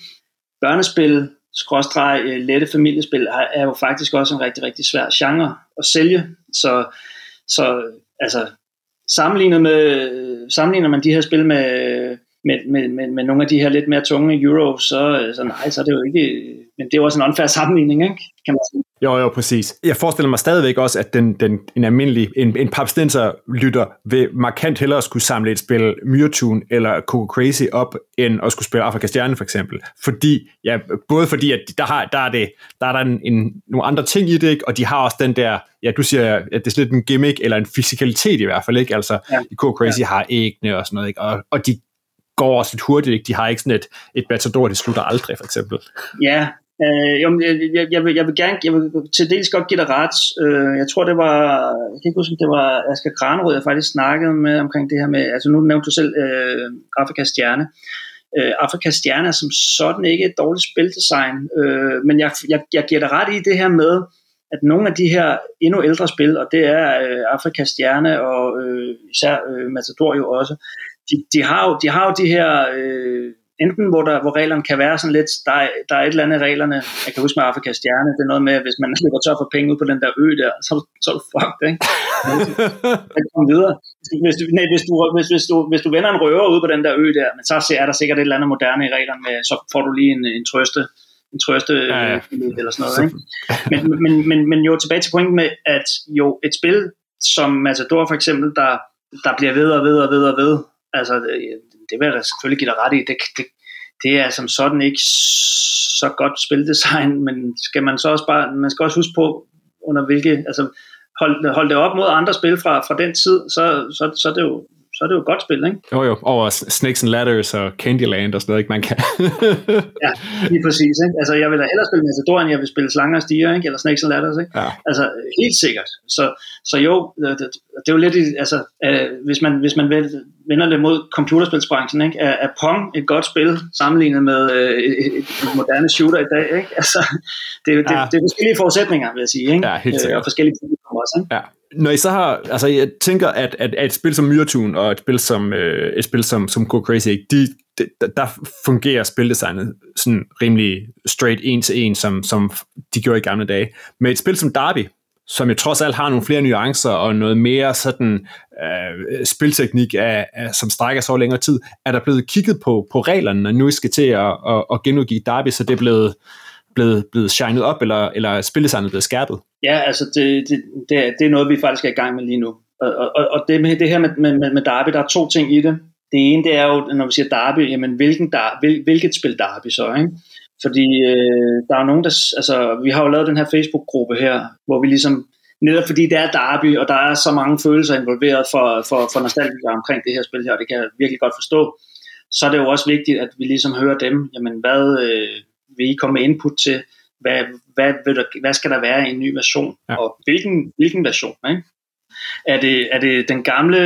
Børnespil, skråstreg, øh, lette familiespil, er, er jo faktisk også en rigtig, rigtig svær genre at sælge. Så, så altså, sammenlignet med, sammenligner man de her spil med, med, med, med, med nogle af de her lidt mere tunge euro, så, så nej, så er det jo ikke, men det er jo også en unfair sammenligning, ikke? kan man sige. Jo, jo, præcis. Jeg forestiller mig stadigvæk også, at den, den, en almindelig, en, en papstenser-lytter vil markant hellere skulle samle et spil Mewtwo eller Coco Crazy op, end at skulle spille Afrika Stjerne for eksempel. Fordi, ja, både fordi, at der, har, der er, det, der er der en, en, nogle andre ting i det, ikke? og de har også den der, ja, du siger, at det er lidt en gimmick, eller en fysikalitet i hvert fald, ikke? Altså, ja. Coco Crazy ja. har ægne og sådan noget, ikke? Og, og de går også lidt hurtigt, ikke? De har ikke sådan et, et matador, det slutter aldrig, for eksempel. Ja, øh, jo, jeg, jeg, jeg, vil, jeg vil gerne, jeg vil til dels godt give dig ret. Øh, jeg tror, det var, jeg kan ikke huske, det var Asger Granrød, jeg faktisk snakkede med omkring det her med, altså nu nævnte du selv øh, Afrikas Stjerne. Øh, Afrikas Stjerne er som sådan ikke et dårligt spildesign, øh, men jeg, jeg, jeg giver dig ret i det her med, at nogle af de her endnu ældre spil, og det er øh, Afrikas Stjerne og øh, især øh, Matador jo også, de, de, har jo, de har jo de her, øh, enten hvor, der, hvor reglerne kan være sådan lidt, der er, der er et eller andet reglerne, jeg kan huske med Afrikas Stjerne, det er noget med, at hvis man [laughs] løber tør for penge ud på den der ø der, så, så er du fucked, ikke? [laughs] Jeg kommer videre. Hvis du, nej, hvis, du, hvis, hvis, du, hvis du vender en røver ud på den der ø der, men så er der sikkert et eller andet moderne i reglerne, med, så får du lige en, en trøste, en trøste Ja, ja. øh, eller sådan noget. Ikke? Men, men, men, men jo tilbage til pointen med, at jo et spil som Matador for eksempel, der, der bliver ved og ved og ved og ved, altså det, det vil jeg da selvfølgelig give dig ret i, det, det, det er som sådan ikke så godt spildesign, [laughs] men skal man så også bare, man skal også huske på, under hvilke, altså hold, hold det op mod andre spil fra, fra den tid, så, så, så, er det jo, så er det jo et godt spil, ikke? Jo, jo, over Snakes and Ladders og Candyland og sådan noget, ikke? Man kan. [laughs] Ja, lige præcis, ikke? Altså jeg vil da hellere spille Matador, end jeg vil spille Slanger og Stiger, ikke? Eller Snakes and Ladders, ikke? ja. Altså, helt sikkert. Så, så jo, det, det, det er jo lidt, altså, øh, hvis man, hvis man vel- vender det mod computerspilsbranchen, ikke? Er, er Pong et godt spil sammenlignet med øh, et, et, moderne shooter i dag, ikke? [laughs] Altså, det, er det, Ja. det er forskellige forudsætninger, vil jeg sige, ikke? Ja, helt Øh, sikkert. Og forskellige publikum også, ikke? Ja. Når I så har, altså jeg tænker, at, at, at et spil som Myrtun og et spil som, øh, et spil som, som Go Crazy, de, de, der fungerer spildesignet sådan rimelig straight en til en, som, som de gjorde i gamle dage. Men et spil som Derby, som jo trods alt har nogle flere nuancer og noget mere sådan øh, spilteknik, af, af, som strækker sig over længere tid, er der blevet kigget på, på reglerne, når nu I skal til at, at, at genudgive Derby, så det er blevet, blevet, blevet shined op, eller, eller spildesignet blevet skærpet? Ja, altså det, det, det, er, det er noget, vi faktisk er i gang med lige nu. Og, og, og det, med, det her med, med, med, Derby, der er to ting i det. Det ene, det er jo, når vi siger Derby, jamen hvilken der, hvil, hvilket spil Derby så, ikke? Fordi øh, der er nogen, der, altså vi har jo lavet den her Facebook-gruppe her, hvor vi ligesom, netop fordi det er Derby, og der er så mange følelser involveret for, for, for nostalgikere omkring det her spil her, og det kan jeg virkelig godt forstå, så er det jo også vigtigt, at vi ligesom hører dem, jamen hvad øh, vil I komme med input til, hvad, hvad, vil der, hvad skal der være i en ny version, Ja. og hvilken, hvilken version, ikke? Er det, er det den gamle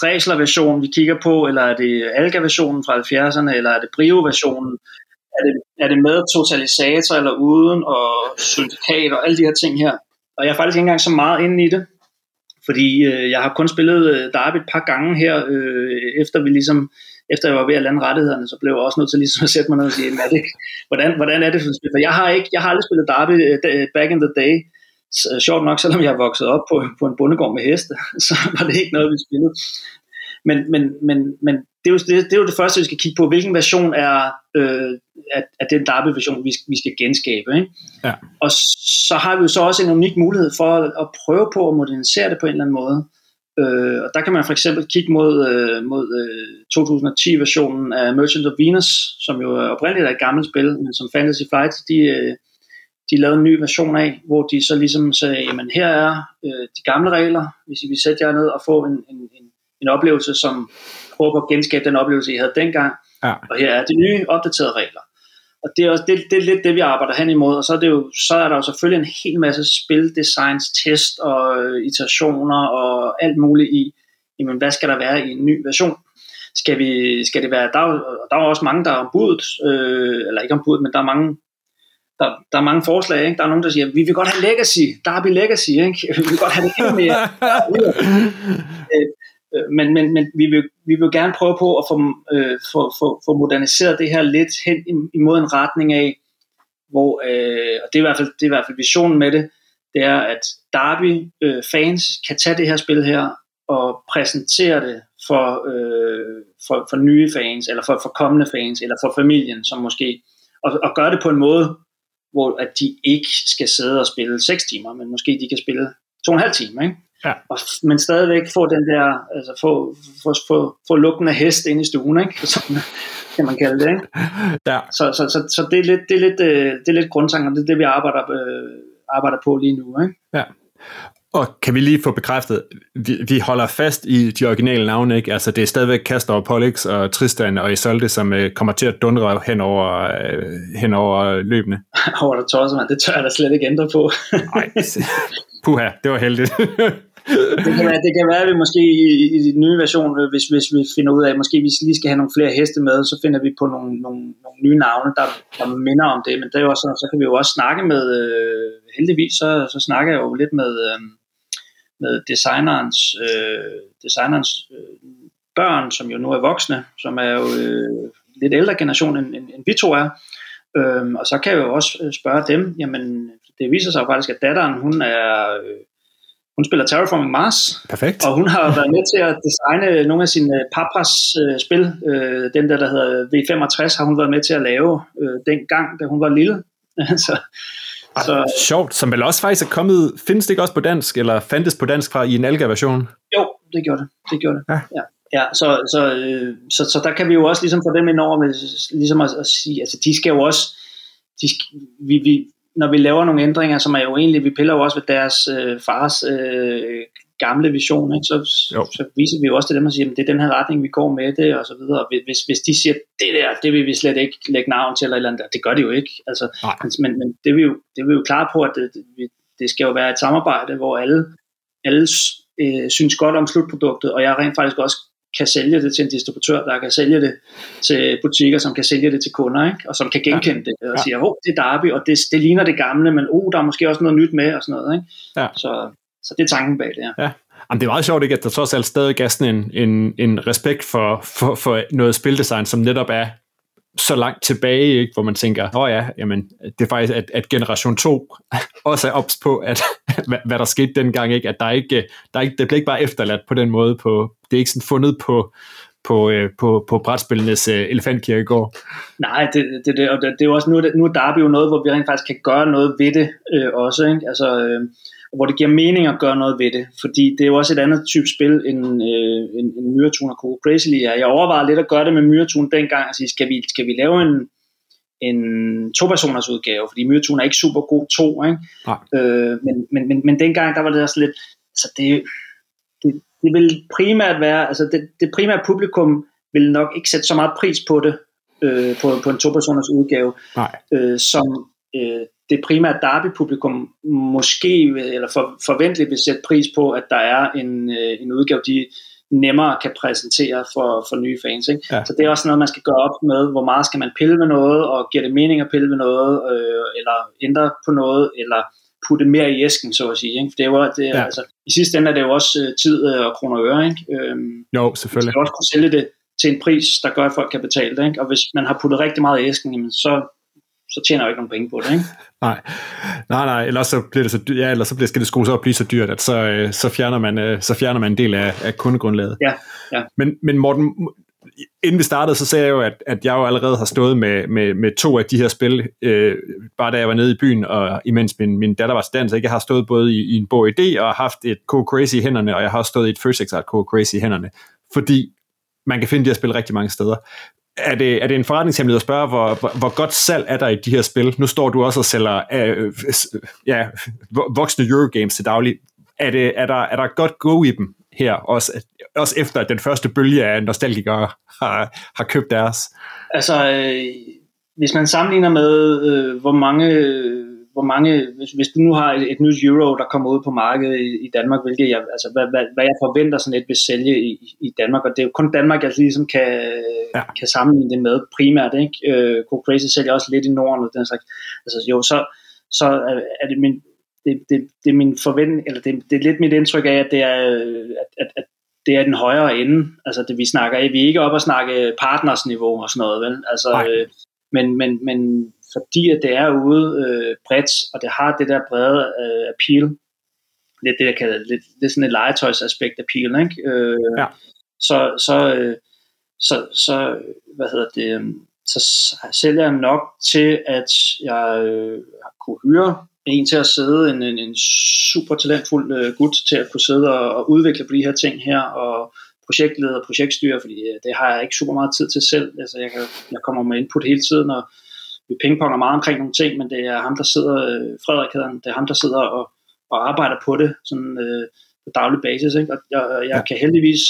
Dresler-version, vi kigger på, eller er det Alga-versionen fra 70'erne, eller er det Brio-versionen? Er det, er det med totalisator eller uden, og syndikat og alle de her ting her? Og jeg er faktisk ikke engang så meget inde i det, fordi øh, jeg har kun spillet øh, Derby et par gange her, øh, efter vi ligesom, efter jeg var ved at lande rettighederne, så blev jeg også nødt til ligesom at sætte mig ned og sige, "Jamen, er det, hvordan, hvordan er det for spil? For jeg har, ikke, jeg har aldrig spillet Derby øh, da- back in the day, så, sjovt nok, selvom jeg er vokset op på, på en bondegård med heste, [laughs] så var det ikke noget, vi spillede. Men, men, men, men det, er jo, det, det er jo det første, vi skal kigge på. Hvilken version er øh, at, at den Derby-version, vi, vi skal genskabe. Ikke? Ja. Og så har vi jo så også en unik mulighed for at, at prøve på at modernisere det på en eller anden måde. Øh, og der kan man for eksempel kigge mod, øh, mod øh, 2010-versionen af Merchant of Venus, som jo oprindeligt er et gammelt spil, men som Fantasy Flight, de, øh, de lavede en ny version af, hvor de så ligesom sagde, jamen her er øh, de gamle regler, hvis I vil sætte jer ned og få en, en, en, en oplevelse, som prøver på at genskabe den oplevelse, I havde dengang, ja. og her er de nye opdaterede regler. Og det er, også, det, det er lidt det, vi arbejder hen imod, og så er, det jo, så er der jo selvfølgelig en hel masse spildesigns, test og øh, iterationer og alt muligt i, jamen hvad skal der være i en ny version? Skal, vi, skal det være, der er, der er også mange, der er ombudet, øh, eller ikke ombudet, men der er mange, der, der er mange forslag, ikke? der er nogen, der siger, vi vil godt have legacy, Derby legacy, ikke? [laughs] vi vil godt have det endnu mere. [laughs] Øh, Øh, men, men, men vi, vil, vi vil gerne prøve på at få, øh, få, få, få moderniseret det her lidt hen imod en retning af, hvor, øh, og det er, i hvert fald, det er i hvert fald visionen med det, det er, at Derby øh, fans kan tage det her spil her og præsentere det for, øh, for, for nye fans, eller for, for kommende fans, eller for familien, som måske, og, og gøre det på en måde, hvor at de ikke skal sidde og spille 6 timer, men måske de kan spille to og en halv time, ikke? Ja. Og, men stadigvæk få den der, altså få, få, få, få lugten af hest ind i stuen, ikke? [laughs] Sådan kan man kalde det, ikke? Ja. Så, så, så, så det, er lidt, det, er lidt, øh, det er lidt grundtanken, det er det, vi arbejder, øh, arbejder på lige nu, ikke? Ja. Og kan vi lige få bekræftet, vi, vi holder fast i de originale navne, ikke? Altså det er stadigvæk Castor og Pollux og Tristan og Isolde, som uh, kommer til at dundre hen over, uh, hen over løbene. [laughs] over der tosser, man. Det tør jeg da slet ikke ændre på. Nej, [laughs] puha, det var heldigt det, kan være, det kan være, at vi måske i, i den nye version, øh, hvis, hvis vi finder ud af, at måske vi lige skal have nogle flere heste med, så finder vi på nogle, nogle, nogle nye navne, der, der minder om det. Men det er jo også, så kan vi jo også snakke med, øh, heldigvis, så, så snakker jeg jo lidt med, øh, med designerens, øh, designerens øh, børn, som jo nu er voksne, som er jo øh, lidt ældre generation, end, end, end vi to er. Øhm, og så kan jeg jo også øh, spørge dem, jamen det viser sig jo faktisk, at datteren, hun er... Øh, hun spiller Terraforming Mars. Perfekt. Og hun har [laughs] været med til at designe nogle af sine Papras øh, spil. Øh, den der, der hedder V65, har hun været med til at lave øh, dengang, da hun var lille. [laughs] så, så, sjovt, som vel også faktisk er kommet, findes det ikke også på dansk, eller fandtes på dansk fra i en Alga-version? Jo, det gjorde det. Det gjorde det. Ja. ja. Ja, så, så, øh, så, så der kan vi jo også ligesom få dem ind over med, ligesom at, at sige, altså de skal jo også, de, vi, vi, når vi laver nogle ændringer, som er jo egentlig, vi piller jo også ved deres øh, fars øh, gamle vision, ikke? Så, så viser vi jo også til dem og siger, at det er den her retning, vi går med det, og så videre. Hvis, hvis de siger, det der, det vil vi slet ikke lægge navn til, eller, eller andet, det gør de jo ikke. Altså, men, men det, er vi jo, det er vi jo klar på, at det, det, det skal jo være et samarbejde, hvor alle, alle øh, synes godt om slutproduktet, og jeg rent faktisk også kan sælge det til en distributør, der kan sælge det til butikker, som kan sælge det til kunder, ikke? og som kan genkende ja. det, og ja. sige, oh, det er Derby, og det, det ligner det gamle, men oh, der er måske også noget nyt med, og sådan noget. Ikke? Ja. Så, så det er tanken bag det, ja. ja. Jamen, det er meget sjovt, ikke, at der trods alt stadig er sådan en, en, en respekt for, for, for noget spildesign, som netop er så langt tilbage, ikke, hvor man tænker, åh ja, jamen, det er faktisk, at, at generation 2 [laughs] også er ops på, at, [laughs] hvad, hvad der skete dengang, ikke, at der ikke, der ikke, det bliver ikke bare efterladt på den måde, på, det er ikke sådan fundet på, på, øh, på, på brætspillenes øh, elefantkirkegård. Nej, det, det, det, og det, det er jo også, nu, nu er Derby jo noget, hvor vi rent faktisk kan gøre noget ved det øh, også, ikke? Altså, øh, hvor det giver mening at gøre noget ved det, fordi det er jo også et andet type spil end, øh, end, end Myretun og Coco Crazily er. Jeg overvejede lidt at gøre det med Myretun dengang, og sige, skal vi, skal vi lave en, en to-personers udgave, fordi Myretun er ikke super god to, ikke? Øh, men, men, men, men dengang, der var det også lidt, så det, det, det vil primært være, altså det, det primære publikum vil nok ikke sætte så meget pris på det, øh, på, på en to-personers udgave, Nej. Øh, som øh, det primære Derby-publikum måske, eller for, forventeligt vil sætte pris på, at der er en, øh, en udgave, de nemmere kan præsentere for, for nye fans. Ikke? Ja. Så det er også noget, man skal gøre op med, hvor meget skal man pille med noget, og giver det mening at pille med noget, øh, eller ændre på noget, eller putte mere i æsken, så at sige. Ikke? For det er jo, det, er, ja. altså, I sidste ende er det jo også uh, tid og kroner og øre. Ikke? Øhm, jo, selvfølgelig. Man skal også kunne sælge det til en pris, der gør, at folk kan betale det. Ikke? Og hvis man har puttet rigtig meget i æsken, jamen, så så tjener jeg jo ikke nogen penge på det, ikke? [laughs] Nej, nej, nej, ellers så bliver det så dyrt, ja, ellers så bliver, skal det skrues op blive så dyrt, at så, øh, så, fjerner man, øh, så fjerner man en del af, af kundegrundlaget. Ja, ja. Men, men Morten, inden vi startede, så sagde jeg jo, at, at jeg jo allerede har stået med, med, med to af de her spil, øh, bare da jeg var nede i byen, og imens min, min datter var student, så jeg har stået både i, i en bog idé, og haft et Co Crazy i hænderne, og jeg har stået i et First Exile Co Crazy i hænderne, fordi man kan finde de her spil rigtig mange steder. Er det, er det en forretningshemmelighed at spørge, hvor, hvor, hvor godt salg er der i de her spil? Nu står du også og sælger øh, ja, voksne Eurogames til daglig. Er, det, er, der, er der godt go i dem her, også, også efter at den første bølge af nostalgikere har, har købt deres? Altså, øh, hvis man sammenligner med, øh, hvor mange hvor mange, hvis, hvis du nu har et, et nyt euro, der kommer ud på markedet i, i Danmark, hvilket jeg, altså, hvad, hvad, hvad jeg forventer sådan et vil sælge i, i Danmark, og det er jo kun Danmark, jeg ligesom kan, ja. kan sammenligne det med primært, ikke? Øh, Cool Crazy sælger også lidt i Norden, og den slags. Altså, jo, så, så er det min, det, det, det er min forventning, eller det, det er lidt mit indtryk af, at det er, at, at, at det er den højere ende. Altså det, vi snakker vi er ikke op at snakke partnersniveau og sådan noget, vel? Altså, øh, men, men, men fordi at det er ude øh, bredt, og det har det der brede øh, appeal, lidt det, jeg kalder lidt, lidt sådan et legetøjsaspekt appeal, ikke? Øh, ja. så, så, øh, så, så, hvad hedder det, øh, så sælger jeg nok til, at jeg øh, kunne hyre en til at sidde, en, en, en super talentfuld øh, gut til at kunne sidde og, og udvikle på de her ting her, og projektleder og projektstyre, fordi øh, det har jeg ikke super meget tid til selv. Altså, jeg, kan, jeg kommer med input hele tiden, og vi pingponger meget omkring nogle ting, men det er ham, der sidder, øh, Frederik hedder det er ham, der sidder og, og arbejder på det, sådan øh, på daglig basis, ikke? og jeg, jeg ja. kan heldigvis,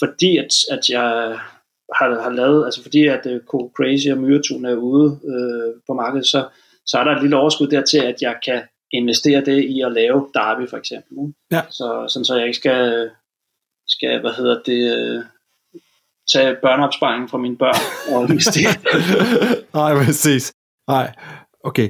fordi at, at jeg har, har lavet, altså fordi at uh, Crazy og Myretun er ude øh, på markedet, så, så er der et lille overskud dertil, at jeg kan investere det i at lave Derby for eksempel. Ikke? Ja. Så, sådan, så jeg ikke skal, skal hvad hedder det, øh, tage børneopsparingen fra mine børn og investere. [laughs] Nej, præcis. Nej, okay.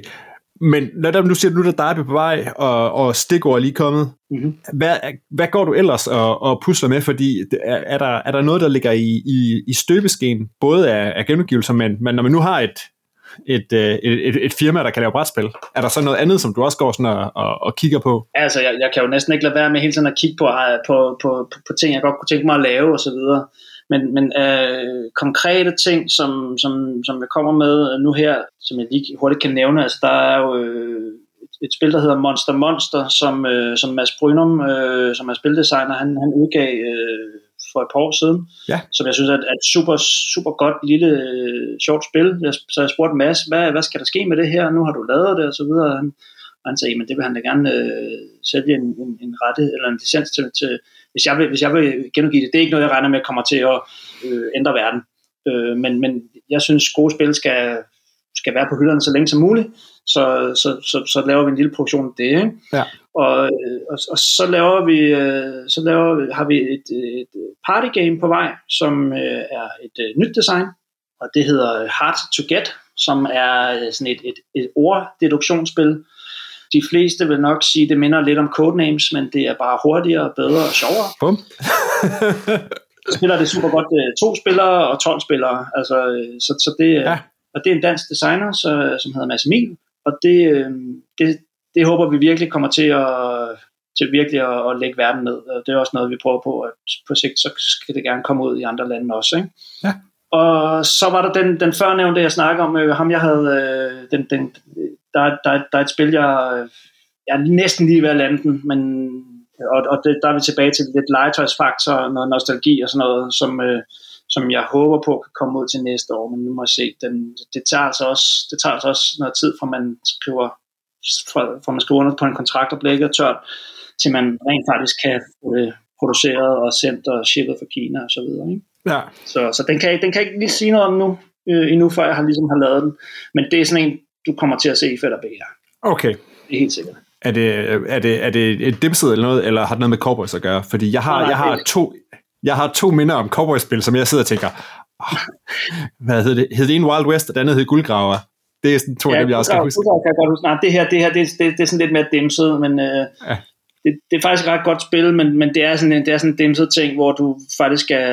Men når du siger, at nu er der Derby på vej, og, og stikord er lige kommet, mm-hmm. hvad, hvad går du ellers og, og pusler med? Fordi er, er, der, er der noget, der ligger i, i, i støbeskeen, både af, af genudgivelser, men, men når man nu har et, et, øh, et, et, et firma, der kan lave brætspil. Er der så noget andet, som du også går sådan og, og, og kigger på? Altså, jeg, jeg kan jo næsten ikke lade være med hele tiden at kigge på, på, på, på, på ting, jeg godt kunne tænke mig at lave osv., men, men øh, konkrete ting, som, som, som jeg kommer med nu her, som jeg lige hurtigt kan nævne, altså der er jo øh, et, et spil, der hedder Monster Monster, som, øh, som Mads Brynum, øh, som er spildesigner, han, han udgav øh, for et par år siden, ja. som jeg synes er et, er et super, super godt lille øh, sjovt spil. Jeg, så jeg spurgte Mads, hvad, hvad skal der ske med det her? Nu har du lavet det, og så videre. Han, og han sagde, men det vil han da gerne øh, sælge en, en, en rette eller en licens til, til hvis jeg vil, hvis jeg vil genudgive det, det er ikke noget, jeg regner med kommer til at øh, ændre verden. Øh, men, men jeg synes, gode spil skal, skal være på hylderne så længe som muligt, så, så, så, så laver vi en lille produktion af det. Ikke? Ja. Og, og, og så laver vi, øh, så laver, har vi et, et party game på vej, som øh, er et øh, nyt design, og det hedder Hard to Get, som er sådan et, et, et orddeduktionsspil, de fleste vil nok sige, at det minder lidt om Codenames, men det er bare hurtigere, bedre og sjovere. Bum. [laughs] spiller det super godt øh, to spillere og 12 spillere. Altså, øh, så, så det, ja. Og det er en dansk designer, så, som hedder Mads Emil, og det, øh, det, det håber vi virkelig kommer til at, til virkelig at, at lægge verden ned. Og det er også noget, vi prøver på, at på sigt så skal det gerne komme ud i andre lande også. Ikke? Ja. Og så var der den, den førnævnte, jeg snakker om, øh, ham jeg havde, øh, den, den, der, der, der er et spil, jeg, jeg er næsten lige ved at lande den, men, og, og det, der er vi tilbage til lidt legetøjsfaktor, noget nostalgi og sådan noget, som, øh, som jeg håber på kan komme ud til næste år, men nu må jeg se, den, det, tager altså også, det tager altså også noget tid, fra man skriver, fra, fra man skriver under på en kontrakt og ikke tørt, til man rent faktisk kan få det produceret og sendt og shippet fra Kina og så videre. Ikke? Ja. Så, så den, kan, den kan jeg ikke lige sige noget om nu, øh, endnu før jeg har ligesom har lavet den, men det er sådan en, du kommer til at se i Fætter BR. Okay. Det er helt sikkert. Er det, er det, er det et dimset eller noget, eller har det noget med Cowboys at gøre? Fordi jeg har, nej, jeg har, to, jeg har to minder om Cowboys-spil, som jeg sidder og tænker, oh, hvad hedder det? Hed det en Wild West, og den anden hed Guldgraver? Det er sådan to ja, af dem, jeg også kan huske. Kan godt huske. Nej, det her, det her det, det, det er sådan lidt mere dimset, men, øh, ja. Det, det er faktisk et ret godt spil, men, men det er sådan en, det er sådan en dimset ting, hvor du faktisk skal,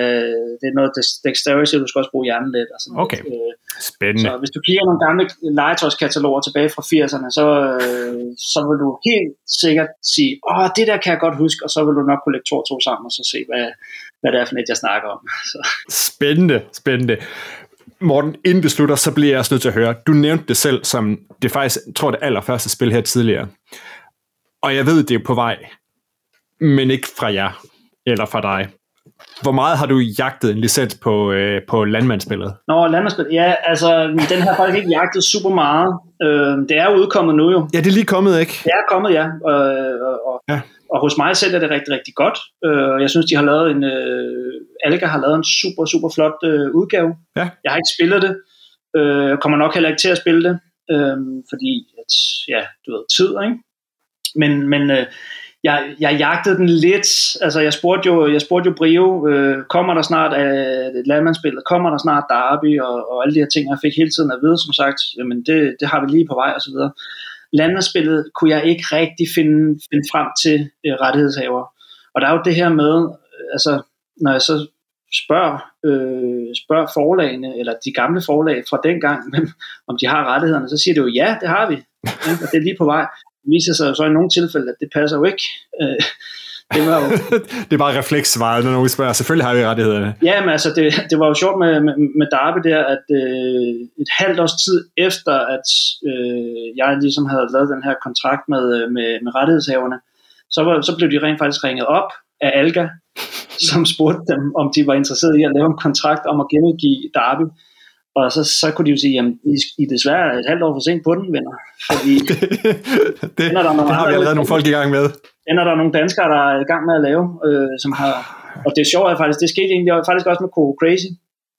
det er noget dexterity, du skal også bruge hjernen lidt. Og sådan okay, lidt. Øh, spændende. Så hvis du kigger nogle gamle legetøjskataloger tilbage fra 80'erne, så, øh, så vil du helt sikkert sige, åh, det der kan jeg godt huske, og så vil du nok kunne lægge to og to sammen, og så se, hvad, hvad det er for net, jeg snakker om. [laughs] Så. Spændende, spændende. Morten, inden det slutter, så bliver jeg også nødt til at høre, du nævnte det selv som, det faktisk, tror det allerførste spil her tidligere. Og jeg ved, det er på vej, men ikke fra jer, eller fra dig. Hvor meget har du jagtet en licens på, øh, på landmandsspillet? Nå, landmandsspillet, ja, altså, den har faktisk ikke jagtet super meget. Øh, det er udkommet nu jo. Ja, det er lige kommet, ikke? Det er kommet, ja. Og, og, og, ja. og hos mig selv er det rigtig, rigtig godt. Øh, jeg synes, de har lavet en, øh, Alga har lavet en super, super flot øh, udgave. Ja. Jeg har ikke spillet det. Øh, kommer nok heller ikke til at spille det. Øh, fordi, at, ja, du ved, tid, ikke? Men, men øh, jeg, jeg jagtede den lidt. Altså, jeg spurgte jo, jeg spurgte jo Brio, øh, kommer der snart øh, landmandsspillet, kommer der snart Derby og, og alle de her ting. Jeg fik hele tiden at vide, som sagt, jamen det, det har vi lige på vej og så videre. Landmandsspillet kunne jeg ikke rigtig finde, finde frem til øh, rettighedshaver. Og der er jo det her med, øh, altså, når jeg så spørger, øh, spørger forlagene, eller de gamle forlag fra dengang, [laughs] om de har rettighederne, så siger de jo, ja, det har vi. Ja, og det er lige på vej viser sig så i nogle tilfælde, at det passer jo ikke. Øh, det, var jo... [laughs] det er bare refleksvaret, når nogen spørger. Selvfølgelig har vi rettighederne. Ja, men altså, det, det var jo sjovt med, med, med Darby der, at øh, et halvt års tid efter, at øh, jeg ligesom havde lavet den her kontrakt med, øh, med, med rettighedshaverne, så, var, så blev de rent faktisk ringet op af Alga, som spurgte dem, om de var interesserede i at lave en kontrakt om at genudgive Darby. Og så, så kunne de jo sige, at I, I desværre et halvt år for sent på den, venner. Fordi [laughs] det, det, er der det har vi allerede nogle folk i gang med. Den er der nogle danskere, der er i gang med at lave, øh, som har... Og det er sjovt, at faktisk, det skete egentlig faktisk også med Coco Crazy.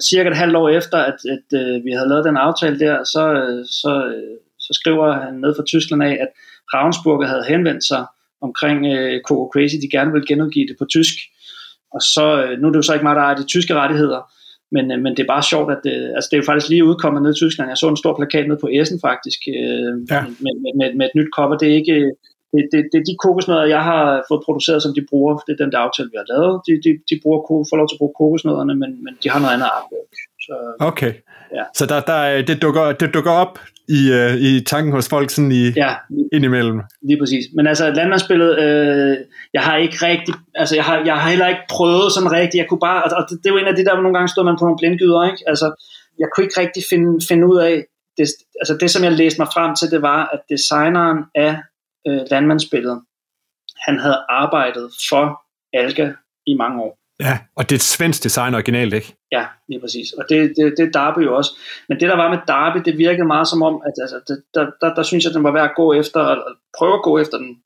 Cirka et halvt år efter, at, at øh, vi havde lavet den aftale der, så, øh, så, øh, så skriver han ned fra Tyskland af, at Ravensburger havde henvendt sig omkring øh, Coco Crazy, de gerne ville genudgive det på tysk. Og så, øh, nu er det jo så ikke mig, der er de tyske rettigheder, men, øh, men det er bare sjovt, at det, altså det er jo faktisk lige udkommet ned i Tyskland. Jeg så en stor plakat ned på Essen faktisk, øh, ja. med, med, med, et nyt cover. Det er ikke, det, det, det er de kokosnødder, jeg har fået produceret, som de bruger. Det er den der aftale, vi har lavet. De, de, de bruger, får lov til at bruge kokosnødderne, men, men de har noget andet artwork. Så, okay. Ja. Så der, der, det, dukker, det dukker op i, uh, i tanken hos folk sådan i, ja, indimellem. Lige præcis. Men altså landmandsspillet, øh, jeg har ikke rigtig, altså jeg har, jeg har heller ikke prøvet sådan rigtigt, jeg kunne bare, og det, det jo en af de der, nogle gange stod man på nogle blindgyder, ikke? Altså, jeg kunne ikke rigtig finde, finde ud af, det, altså det som jeg læste mig frem til, det var, at designeren af øh, landmandsspillet, han havde arbejdet for Alga i mange år. Ja, og det er et svensk design originalt, ikke? Ja, lige præcis. Og det, det, det er Darby jo også. Men det, der var med Darby, det virkede meget som om, at altså, det, der, der, der synes jeg, at den var værd at gå efter, og prøve at gå efter den.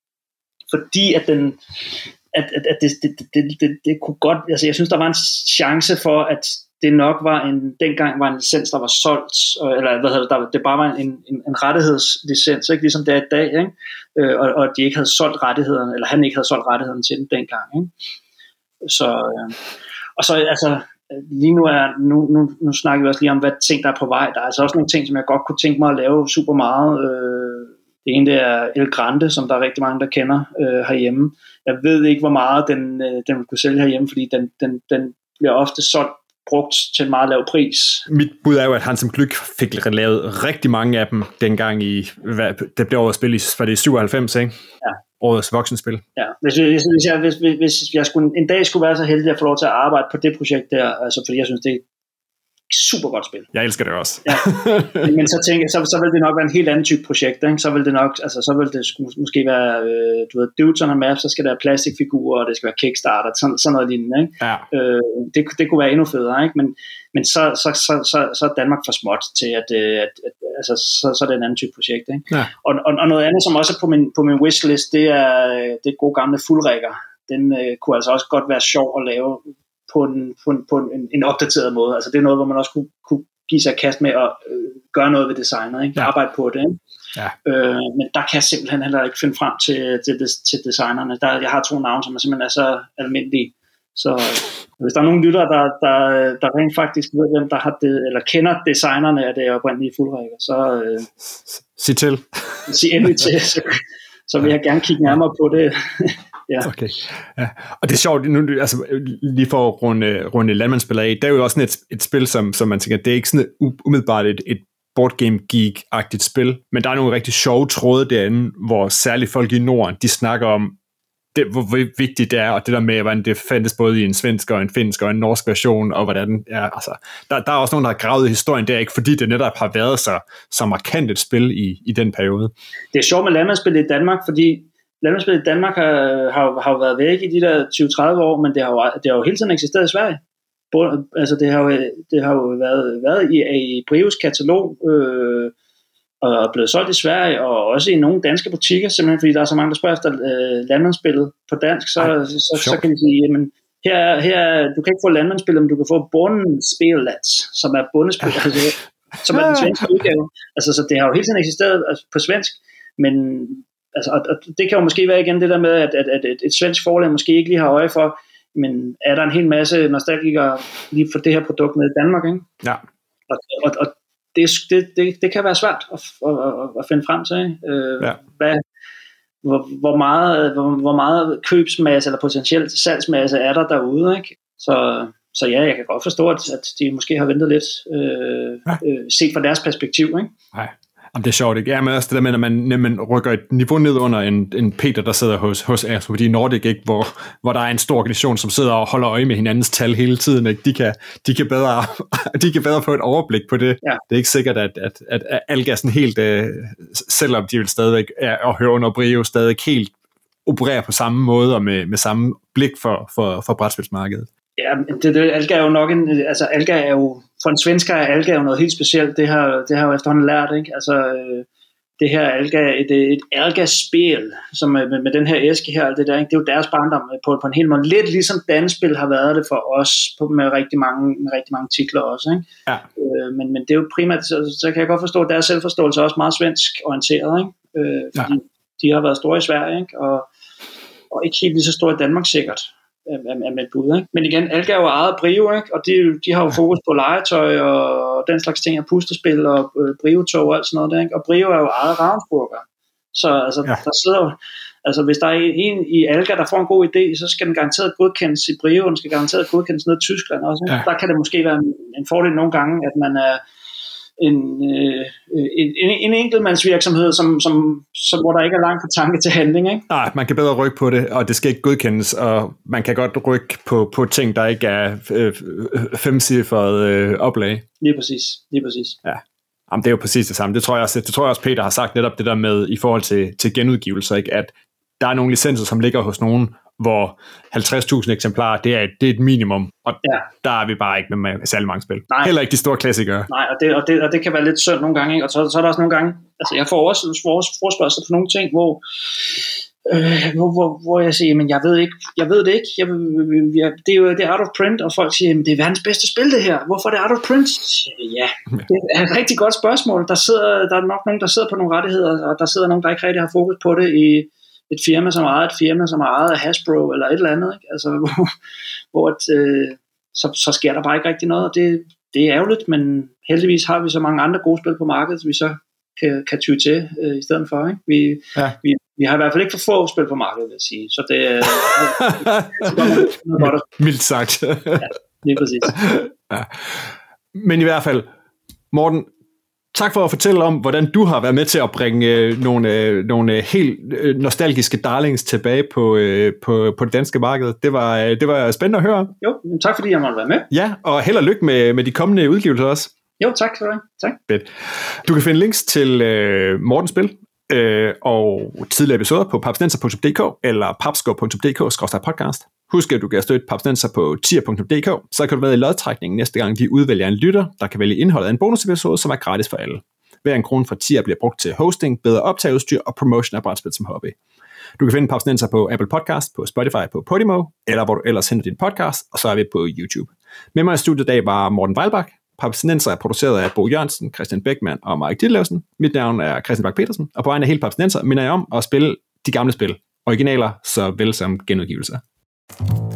Fordi at den, at, at, at det, det, det, det, det kunne godt, altså jeg synes, der var en chance for, at det nok var en, dengang var en licens, der var solgt, eller hvad hedder det, der, det bare var en, en, en rettighedslicens, ikke? ligesom det er i dag, ikke? Øh, og, og de ikke havde solgt rettighederne, eller han ikke havde solgt rettighederne til den dengang. Ikke? Så, øh, og så altså, lige nu, er, nu, nu, nu snakker vi også lige om, hvad ting der er på vej. Der er altså også nogle ting, som jeg godt kunne tænke mig at lave super meget. Øh, det ene det er El Grande, som der er rigtig mange, der kender øh, herhjemme. Jeg ved ikke, hvor meget den, øh, den vil kunne sælge herhjemme, fordi den, den, den bliver ofte solgt brugt til en meget lav pris. Mit bud er jo, at han som Glück fik lavet rigtig mange af dem dengang i, hvad, det blev over spil i, var det i 97, ikke? Ja årets voksenspil. Ja, hvis, hvis, hvis, jeg, hvis, hvis jeg skulle, en dag skulle være så heldig at få lov til at arbejde på det projekt der, altså fordi jeg synes, det super godt spil. Jeg elsker det også. ja. [laughs] Men så tænker så, så vil det nok være en helt anden type projekt. Ikke? Så vil det nok, altså så vil det måske være, øh, du ved, Dudes on a Map, så skal der være plastikfigurer, og det skal være Kickstarter, sådan, sådan noget lignende. Ikke? Ja. Øh, det, det kunne være endnu federe, ikke? Men, men så, så, så, så, så er Danmark for småt til, at, øh, at, at altså, så, så er det en anden type projekt. Ikke? Ja. Og, og, og, noget andet, som også er på min, på min wishlist, det er det gode gamle fuldrækker. Den øh, kunne altså også godt være sjov at lave på en, på en, på en, en opdateret måde. Altså det er noget, hvor man også kunne, kunne give sig kast med at øh, gøre noget ved designet, ikke? Ja. arbejde på det. Ikke? Ja. Øh, men der kan jeg simpelthen heller ikke finde frem til, til, til designerne. Der, jeg har to navne, som er simpelthen er så almindelige. Så hvis der er nogen lyttere, der, der, der rent faktisk ved, hvem der har det, eller kender designerne af det oprindelige fuldrækker, så øh, sig til. sig endelig til, så, så vil jeg gerne kigge nærmere på det. Ja. Okay. Ja. Og det er sjovt, nu, altså, lige for at runde, runde landmandsspil af, det er jo også sådan et, et spil, som, som man tænker, det er ikke sådan et, umiddelbart et, et board game geek-agtigt spil, men der er nogle rigtig sjove tråde derinde, hvor særligt folk i Norden, de snakker om, det, hvor vigtigt det er, og det der med, hvordan det fandtes både i en svensk og en finsk og en norsk version, og hvordan, ja, altså, der, der er også nogen, der har gravet historien der, ikke fordi det netop har været så, så markant et spil i, i den periode. Det er sjovt med landmandsspil i Danmark, fordi landmandsspil i Danmark har, har, har jo været væk i de der 20-30 år, men det har, jo, det har jo hele tiden eksisteret i Sverige. Både, altså det har jo, det har jo været, været i, i Brios katalog, øh, og er blevet solgt i Sverige, og også i nogle danske butikker, simpelthen fordi der er så mange, der spørger efter øh, landmandsspillet på dansk, så, Ej, så, så, så kan de sige, jamen, her, her, du kan ikke få landmandsspillet, men du kan få Bundespillet, som er bundespil, [laughs] altså, som er den svenske udgave. Altså, så det har jo hele tiden eksisteret altså, på svensk, men altså, og, og det kan jo måske være igen det der med, at, at, at et, et svensk forlag måske ikke lige har øje for, men er der en hel masse nostalgikere lige for det her produkt med i Danmark, ikke? Ja. Og, og, og det, det, det, det kan være svært at, at, at finde frem til. Øh, ja. hvad, hvor, hvor, meget, hvor, hvor meget købsmasse eller potentielt salgsmasse er der derude. Ikke? Så, så ja, jeg kan godt forstå, at, at de måske har ventet lidt, øh, ja. øh, set fra deres perspektiv. Ikke? Nej. Jamen, det er sjovt, ikke? Ja, men også det der med, at man, når man rykker et niveau ned under en, en Peter, der sidder hos, hos fordi Nordic, ikke? Hvor, hvor der er en stor organisation, som sidder og holder øje med hinandens tal hele tiden. Ikke? De, kan, de, kan bedre, [laughs] de kan bedre få et overblik på det. Ja. Det er ikke sikkert, at, at, at, at Alga sådan helt, øh, selvom de vil stadigvæk er, og høre under Brio, stadig helt opererer på samme måde og med, med samme blik for, for, for brætspilsmarkedet. Ja, det, det, Alga er jo nok en, altså Alga er jo, for en svensker er Alga jo noget helt specielt, det har, det har jo efterhånden lært, ikke? Altså, øh, det her Alga, et, et Alga-spil, som med, med, den her æske her, det, der, ikke? det er jo deres barndom på, på en hel måde, lidt ligesom danspil har været det for os, på, med, rigtig mange, med rigtig mange titler også, ikke? Ja. Øh, men, men det er jo primært, så, så kan jeg godt forstå, at deres selvforståelse er også meget svensk orienteret, ikke? Øh, fordi ja. de har været store i Sverige, ikke? Og, og ikke helt lige så store i Danmark sikkert er, er med bud. Ikke? Men igen, Alga er jo eget Brio, ikke? og de, de har jo fokus på legetøj og den slags ting, og pustespil og øh, Brio-tog og alt sådan noget der. Ikke? Og Brio er jo eget Ravensburger. Så altså, ja. der sidder jo, altså hvis der er en i Alga, der får en god idé, så skal den garanteret godkendes i Brio, og den skal garanteret godkendes ned i Tyskland også. Ja. Der kan det måske være en, en fordel nogle gange, at man er en, øh, en, en enkeltmandsvirksomhed, som, som, som, hvor der ikke er langt fra tanke til handling. Ikke? Nej, man kan bedre rykke på det, og det skal ikke godkendes, og man kan godt rykke på, på ting, der ikke er øh, femcifret øh, oplag. Lige præcis, lige præcis. Ja. Jamen, det er jo præcis det samme. Det tror jeg også, det tror jeg også Peter har sagt netop det der med i forhold til, til genudgivelser, ikke? at der er nogle licenser, som ligger hos nogen, hvor 50.000 eksemplarer, det er, et, det er et minimum, og ja. der er vi bare ikke med, med særlig mange spil. Nej. Heller ikke de store klassikere. Nej, og det, og det, og det kan være lidt synd nogle gange, ikke? og så, så er der også nogle gange, altså jeg får også forspørgsel på nogle ting, hvor øh, hvor, hvor, hvor jeg siger, men jeg ved ikke, jeg ved det ikke, jeg, jeg, det er jo det er out of print, og folk siger, men det er verdens bedste spil det her, hvorfor er det out of print? Ja, det er et rigtig godt spørgsmål, der, sidder, der er nok nogen, der sidder på nogle rettigheder, og der sidder nogen, der ikke rigtig har fokus på det i, et firma, som ejer et firma, som ejet af Hasbro eller et eller andet, ikke? Altså, [laughs] hvor, hvor et, øh, så, så sker der bare ikke rigtig noget, og det, det er ærgerligt, men heldigvis har vi så mange andre gode spil på markedet, vi så kan, kan ty til øh, i stedet for. Ikke? Vi, ja. vi, vi har i hvert fald ikke for få spil på markedet, vil jeg sige. Så det [laughs] er noget [laughs] Mildt sagt. ja, lige præcis. Ja. Men i hvert fald, Morten, Tak for at fortælle om, hvordan du har været med til at bringe øh, nogle, øh, nogle øh, helt øh, nostalgiske darlings tilbage på, øh, på, på det danske marked. Det var, øh, det var spændende at høre. Jo, tak fordi jeg måtte være med. Ja, og held og lykke med, med de kommende udgivelser også. Jo, tak for det. Tak. Fedt. Du kan finde links til øh, Mortens spil øh, og tidligere episoder på papsnenser.dk eller papsko.dk-podcast. Husk, at du kan støtte Papsnenser på tier.dk, så kan du være i lodtrækningen næste gang, vi udvælger en lytter, der kan vælge indholdet af en bonusepisode, som er gratis for alle. Hver en krone fra tier bliver brugt til hosting, bedre optageudstyr og promotion af brætspil som hobby. Du kan finde Papsnenser på Apple Podcast, på Spotify, på Podimo, eller hvor du ellers henter din podcast, og så er vi på YouTube. Med mig i studiet i dag var Morten Weilbach. Papsnenser er produceret af Bo Jørgensen, Christian Beckmann og Mike Ditlevsen. Mit navn er Christian Bak petersen og på vegne af hele Papsnenser minder jeg om at spille de gamle spil, originaler såvel som genudgivelser. Thank you